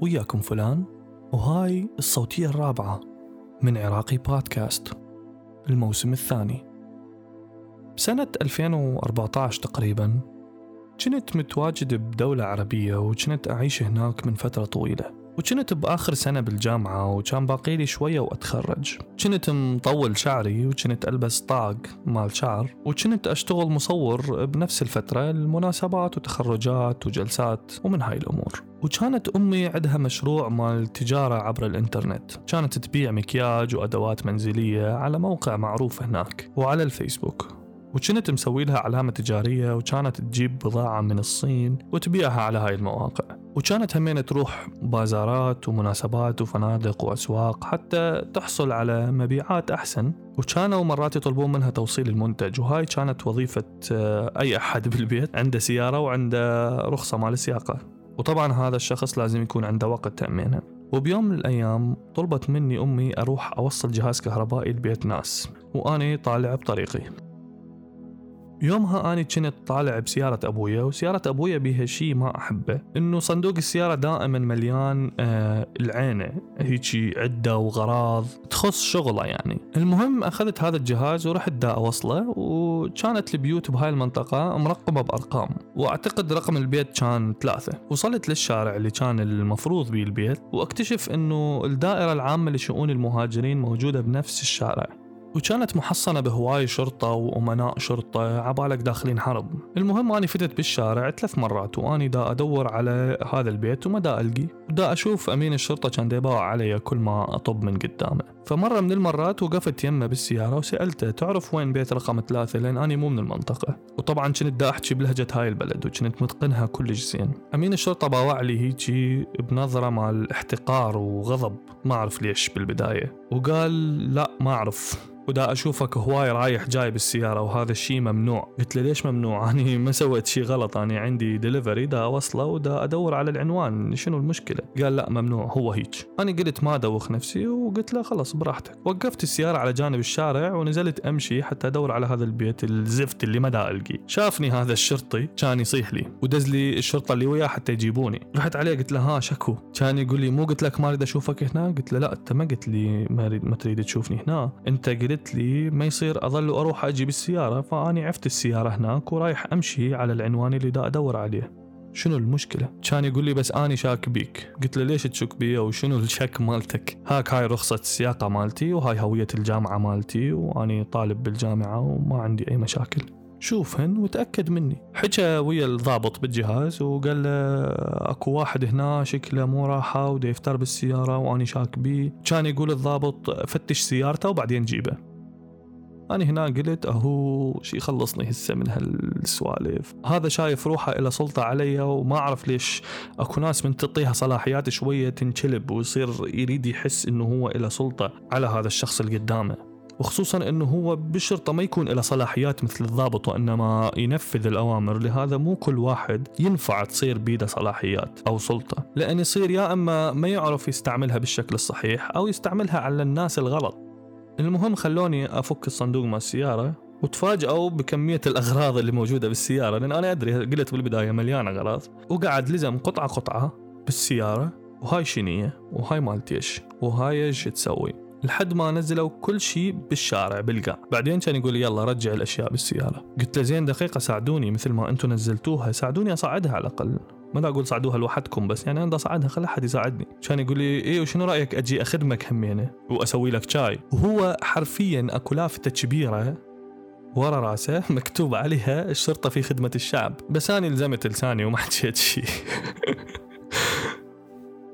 وياكم فلان وهاي الصوتية الرابعة من عراقي بودكاست الموسم الثاني. سنة 2014 تقريبا كنت متواجد بدولة عربية وكنت أعيش هناك من فترة طويلة. وكنت بآخر سنة بالجامعة وكان باقي لي شوية وأتخرج. كنت مطول شعري وكنت ألبس طاق مال شعر وكنت أشتغل مصور بنفس الفترة المناسبات وتخرجات وجلسات ومن هاي الأمور. وكانت أمي عندها مشروع مال تجارة عبر الإنترنت. كانت تبيع مكياج وأدوات منزلية على موقع معروف هناك وعلى الفيسبوك. وكنت مسوي لها علامة تجارية وكانت تجيب بضاعة من الصين وتبيعها على هاي المواقع. وكانت همين تروح بازارات ومناسبات وفنادق وأسواق حتى تحصل على مبيعات أحسن. وكانوا مرات يطلبون منها توصيل المنتج وهاي كانت وظيفة آه، أي أحد بالبيت عنده سيارة وعنده رخصة مال السياقة. وطبعا هذا الشخص لازم يكون عنده وقت تأمينها وبيوم من الأيام طلبت مني أمي أروح أوصل جهاز كهربائي لبيت ناس وأني طالع بطريقي. يومها أنا كنت طالع بسيارة أبويا وسيارة أبويا بيها شيء ما أحبه إنه صندوق السيارة دائما مليان آه العينة هيجي عدة وغراض تخص شغله يعني. المهم أخذت هذا الجهاز ورحت دا أوصله وكانت البيوت بهاي المنطقة مرقمة بأرقام وأعتقد رقم البيت كان ثلاثة. وصلت للشارع اللي كان المفروض بيه البيت وأكتشف إنه الدائرة العامة لشؤون المهاجرين موجودة بنفس الشارع. وكانت محصنة بهواي شرطة وأمناء شرطة عبالك داخلين حرب. المهم أني فتت بالشارع ثلاث مرات وأني دا أدور على هذا البيت وما دا ألقي. ودا أشوف أمين الشرطة كان دا يباوع علي كل ما أطب من قدامه. فمرة من المرات وقفت يمه بالسيارة وسألته تعرف وين بيت رقم ثلاثة؟ لأن أني مو من المنطقة. وطبعا كنت دا أحكي بلهجة هاي البلد وكنت متقنها كل زين. أمين الشرطة باوع لي هيجي بنظرة مال احتقار وغضب. ما أعرف ليش بالبداية. وقال لا ما أعرف. ودا أشوفك هواي رايح جاي بالسياره وهذا الشيء ممنوع. قلت له ليش ممنوع؟ اني ما سويت شيء غلط اني عندي دليفري دا اوصله ودا أدور على العنوان شنو المشكلة؟ قال لا ممنوع هو هيك. أنا قلت ما أدوخ نفسي وقلت له خلص براحتك. وقفت السيارة على جانب الشارع ونزلت أمشي حتى أدور على هذا البيت الزفت اللي ما دا القي شافني هذا الشرطي كان يصيح لي ودز لي الشرطة اللي وياه حتى يجيبوني. رحت عليه قلت له ها شكو؟ كان يقول لي مو قلت لك ما أريد أشوفك هنا؟ قلت له لا أنت ما قلت لي ما, ما تريد تشوفني هنا. أنت قلت قلت لي ما يصير أظل أروح أجي بالسيارة فأني عفت السيارة هناك ورايح أمشي على العنوان اللي دا أدور عليه شنو المشكلة؟ كان يقول لي بس أني شاك بيك، قلت له ليش تشك بي وشنو الشك مالتك؟ هاك هاي رخصة السياقة مالتي وهاي هوية الجامعة مالتي وأني طالب بالجامعة وما عندي أي مشاكل. شوفهن وتأكد مني. حكى ويا الضابط بالجهاز وقال له أكو واحد هنا شكله مو راحة ودا يفتر بالسيارة واني شاك بيه. كان يقول الضابط فتش سيارته وبعدين جيبه. أنا هنا قلت أهو شي خلصني هسه من هالسوالف. هذا شايف روحه إلى سلطة علي وما أعرف ليش أكو ناس من تعطيها صلاحيات شوية تنشلب ويصير يريد يحس إنه هو إلى سلطة على هذا الشخص اللي قدامه. وخصوصا إنه هو بالشرطه ما يكون له صلاحيات مثل الضابط وإنما ينفذ الأوامر. لهذا مو كل واحد ينفع تصير بيده صلاحيات أو سلطة. لأن يصير يا إما ما يعرف يستعملها بالشكل الصحيح أو يستعملها على الناس الغلط. المهم خلوني أفك الصندوق مال السيارة وتفاجئوا بكمية الأغراض اللي موجودة بالسيارة. لأن أنا أدري قلت بالبداية مليانة أغراض. وقعد لزم قطعة قطعة بالسيارة وهاي شنية وهاي مالتيش وهاي إيش تسوي. لحد ما نزلوا كل شيء بالشارع بالقاع. بعدين كان يقول يلا رجع الأشياء بالسيارة. قلت له زين دقيقة ساعدوني مثل ما أنتم نزلتوها ساعدوني أصعدها على الأقل. ما أقول صعدوها لوحدكم بس يعني أنا أصعدها خلي أحد يساعدني. كان يقول لي إيه وشنو رأيك أجي أخدمك همينه وأسوي لك شاي. وهو حرفيا أكو لافتة كبيرة ورا راسه مكتوب عليها الشرطة في خدمة الشعب. بس أنا لزمت لساني وما حكيت شيء.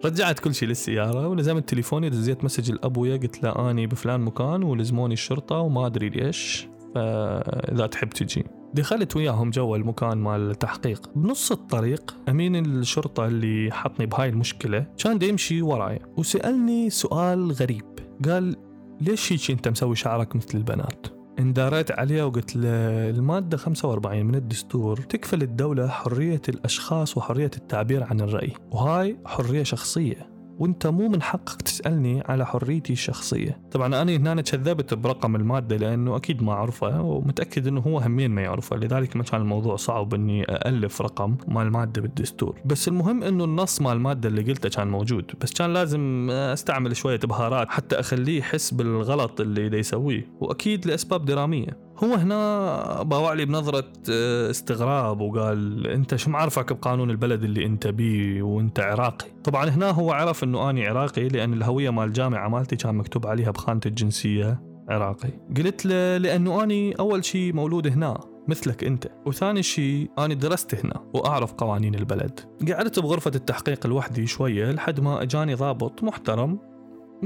رجعت كل شيء للسيارة ولزمت تليفوني دزيت مسج لأبويا قلت له أني بفلان مكان ولزموني الشرطة وما أدري ليش فإذا تحب تجي. دخلت وياهم جوا المكان مال التحقيق. بنص الطريق أمين الشرطة اللي حطني بهاي المشكلة كان يمشي وراي وسألني سؤال غريب. قال ليش هيك أنت مسوي شعرك مثل البنات؟ انداريت عليه وقلت له المادة 45 من الدستور تكفل الدولة حرية الأشخاص وحرية التعبير عن الرأي. وهاي حرية شخصية. وانت مو من حقك تسألني على حريتي الشخصية. طبعا أنا هنا كذبت برقم المادة لأنه أكيد ما اعرفه ومتأكد إنه هو همين ما يعرفه لذلك ما كان الموضوع صعب إني الف رقم مال الماده بالدستور. بس المهم إنه النص مال الماده اللي قلته كان موجود بس كان لازم أستعمل شوية بهارات حتى أخليه يحس بالغلط اللي يسويه وأكيد لأسباب درامية. هو هنا باوع لي بنظرة آه، استغراب وقال أنت شو معرفك بقانون البلد اللي أنت بيه وأنت عراقي؟ طبعا هنا هو عرف إنه أني عراقي لأن الهوية مال الجامعة مالتي كان مكتوب عليها بخانة الجنسية عراقي. قلت له لأنه أني أول شيء مولود هنا مثلك أنت وثاني شيء أنا درست هنا وأعرف قوانين البلد. قعدت بغرفة التحقيق لوحدي شوية لحد ما إجاني ضابط محترم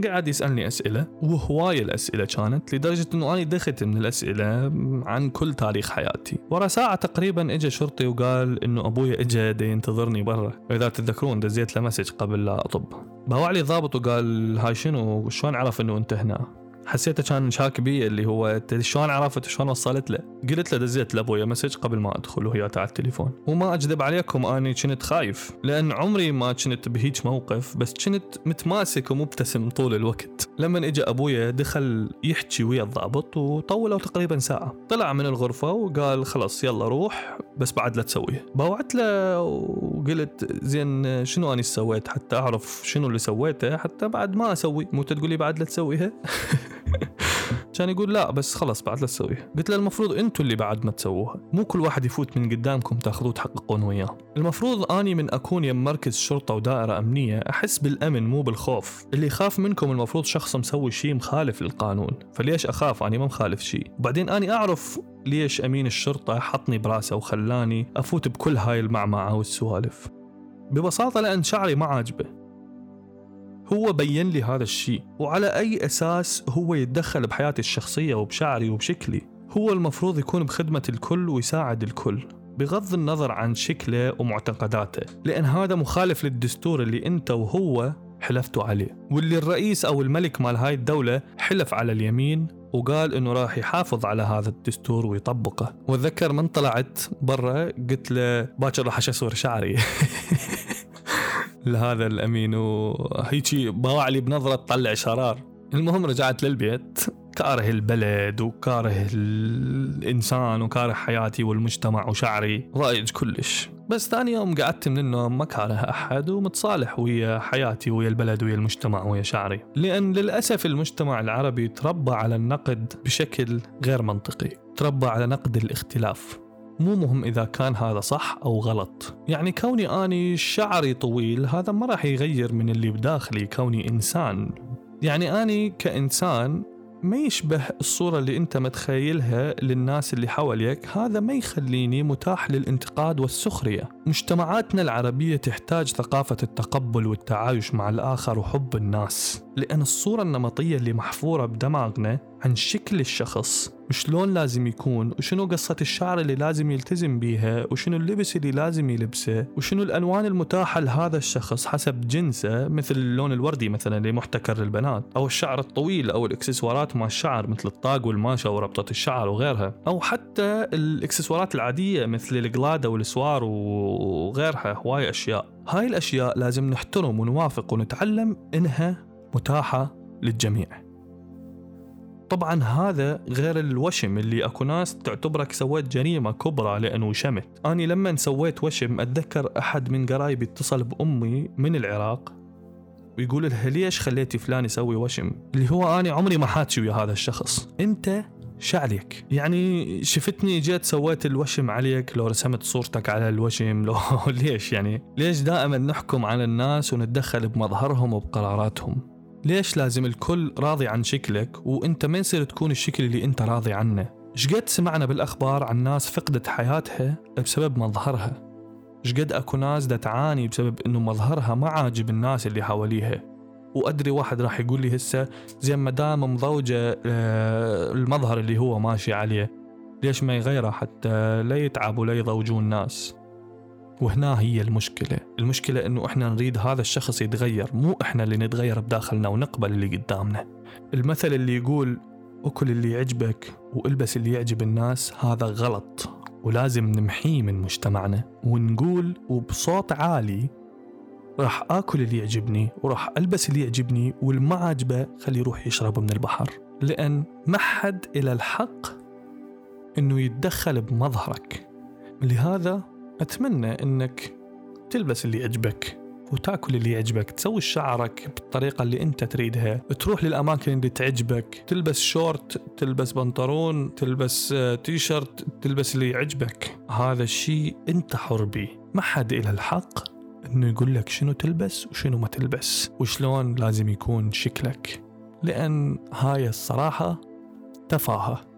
قاعد يسألني أسئلة وهواية الأسئلة كانت لدرجة أنه أنا دخت من الأسئلة عن كل تاريخ حياتي. ورا ساعة تقريبا إجا شرطي وقال أنه أبويا إجا دي ينتظرني برا. وإذا تتذكرون دزيت له message قبل لا أطب. باوع لي ضابط وقال هاي شنو؟ شلون عرف أنه أنت هنا؟ حسيته كان شاك بي اللي هو شلون عرفت شلون وصلت له؟ قلت له دزيت لابويا message قبل ما أدخل وهي على التليفون. وما اكذب عليكم أني كنت خايف لأن عمري ما كنت بهيج موقف بس كنت متماسك ومبتسم طول الوقت. لما اجى ابويا دخل يحكي ويا الضابط وطولوا تقريبا ساعة. طلع من الغرفة وقال خلاص يلا روح بس بعد لا تسويه باوعت له وقلت زين شنو أني سويت؟ حتى أعرف شنو اللي سويته حتى بعد ما أسوي. مو تقولي بعد لا تسويها؟ كان يقول لا بس خلص بعد لا تسويها قلت له المفروض أنتم اللي بعد ما تسووها. مو كل واحد يفوت من قدامكم تاخذوه تحققون وياه. المفروض اني من اكون يم مركز شرطة ودائرة أمنية أحس بالأمن مو بالخوف. اللي يخاف منكم المفروض شخص مسوي شيء مخالف للقانون. فليش أخاف؟ أني ما مخالف شيء وبعدين أني أعرف ليش أمين الشرطة حطني براسه وخلاني أفوت بكل هاي المعمعة والسوالف. ببساطة لأن شعري ما عاجبه. هو بين لي هذا الشيء. وعلى أي أساس هو يتدخل بحياتي الشخصية وبشعري وبشكلي؟ هو المفروض يكون بخدمة الكل ويساعد الكل. بغض النظر عن شكله ومعتقداته. لأن هذا مخالف للدستور اللي أنت وهو حلفتوا عليه. واللي الرئيس أو الملك مال هاي الدولة حلف على اليمين وقال إنه راح يحافظ على هذا الدستور ويطبقه. واتذكر من طلعت برا قلت له باكر راح أشسور شعري. لهذا الأمين وهيجي باوع لي بنظرة تطلع شرار. المهم رجعت للبيت كاره البلد وكاره الإنسان وكاره حياتي والمجتمع وشعري. ضايج كلش. بس ثاني يوم قعدت من النوم ما كاره أحد ومتصالح ويا حياتي ويا البلد ويا المجتمع ويا شعري. لأن للأسف المجتمع العربي تربى على النقد بشكل غير منطقي تربى على نقد الاختلاف. مو مهم إذا كان هذا صح أو غلط. يعني كوني أني شعري طويل هذا ما راح يغير من اللي بداخلي كوني إنسان. يعني أني كإنسان ما يشبه الصورة اللي أنت متخيلها للناس اللي حواليك هذا ما يخليني متاح للانتقاد والسخرية. مجتمعاتنا العربية تحتاج ثقافة التقبل والتعايش مع الآخر وحب الناس لأن الصورة النمطية اللي محفورة بدماغنا عن شكل الشخص وشلون لازم يكون وشنو قصة الشعر اللي لازم يلتزم بيها وشنو اللبس اللي لازم يلبسه وشنو الألوان المتاحة لهذا الشخص حسب جنسه مثل اللون الوردي مثلا اللي محتكر للبنات أو الشعر الطويل أو الإكسسوارات مع الشعر مثل الطاق والماشة وربطة الشعر وغيرها أو حتى الإكسسوارات العادية مثل القلادة والسوار وغيرها هواي أشياء. هاي الأشياء لازم نحترم ونوافق ونتعلم إنها متاحة للجميع. طبعا هذا غير الوشم اللي أكو ناس تعتبرك سويت جريمة كبرى لأنه وشمت أني لما سويت وشم أتذكر أحد من قرايبي اتصل بأمي من العراق ويقول لها ليش خليتي فلان يسوي وشم؟ اللي هو أنا عمري ما حاچي ويا هذا الشخص. أنت شعليك يعني شفتني جيت سويت الوشم عليك لو رسمت صورتك على الوشم لو ليش يعني؟ ليش دائما نحكم على الناس ونتدخل بمظهرهم وبقراراتهم؟ ليش لازم الكل راضي عن شكلك وانت ما يصير تكون الشكل اللي انت راضي عنه؟ شقد سمعنا بالأخبار عن ناس فقدت حياتها بسبب مظهرها؟ شقد أكو ناس دا تعاني بسبب إنه مظهرها ما عاجب الناس اللي حواليها؟ وأدري واحد راح يقول لي هسه زين ما دام مضوجة آه، المظهر اللي هو ماشي عليه ليش ما يغيره حتى لا يتعب ولا يضوجون الناس وهنا هي المشكلة. المشكلة إنه إحنا نريد هذا الشخص يتغير مو إحنا اللي نتغير بداخلنا ونقبل اللي قدامنا. المثل اللي يقول أكل اللي يعجبك وإلبس اللي يعجب الناس هذا غلط. ولازم نمحيه من مجتمعنا ونقول وبصوت عالي راح آكل اللي يعجبني وراح ألبس اللي يعجبني واللي ما عاجبه خليه يروح يشرب من البحر. لأن ما حد إلى الحق إنه يتدخل بمظهرك. لهذا أتمنى إنك تلبس اللي يعجبك وتاكل اللي يعجبك تسوي شعرك بالطريقة اللي أنت تريدها تروح للأماكن اللي تعجبك تلبس شورت تلبس بنطلون تلبس آه، تيشرت تلبس اللي يعجبك. هذا الشيء أنت حر به. ما حد إلى الحق إنه يقول لك شنو تلبس وشنو ما تلبس وشلون لازم يكون شكلك لأن هاي الصراحة تفاهة.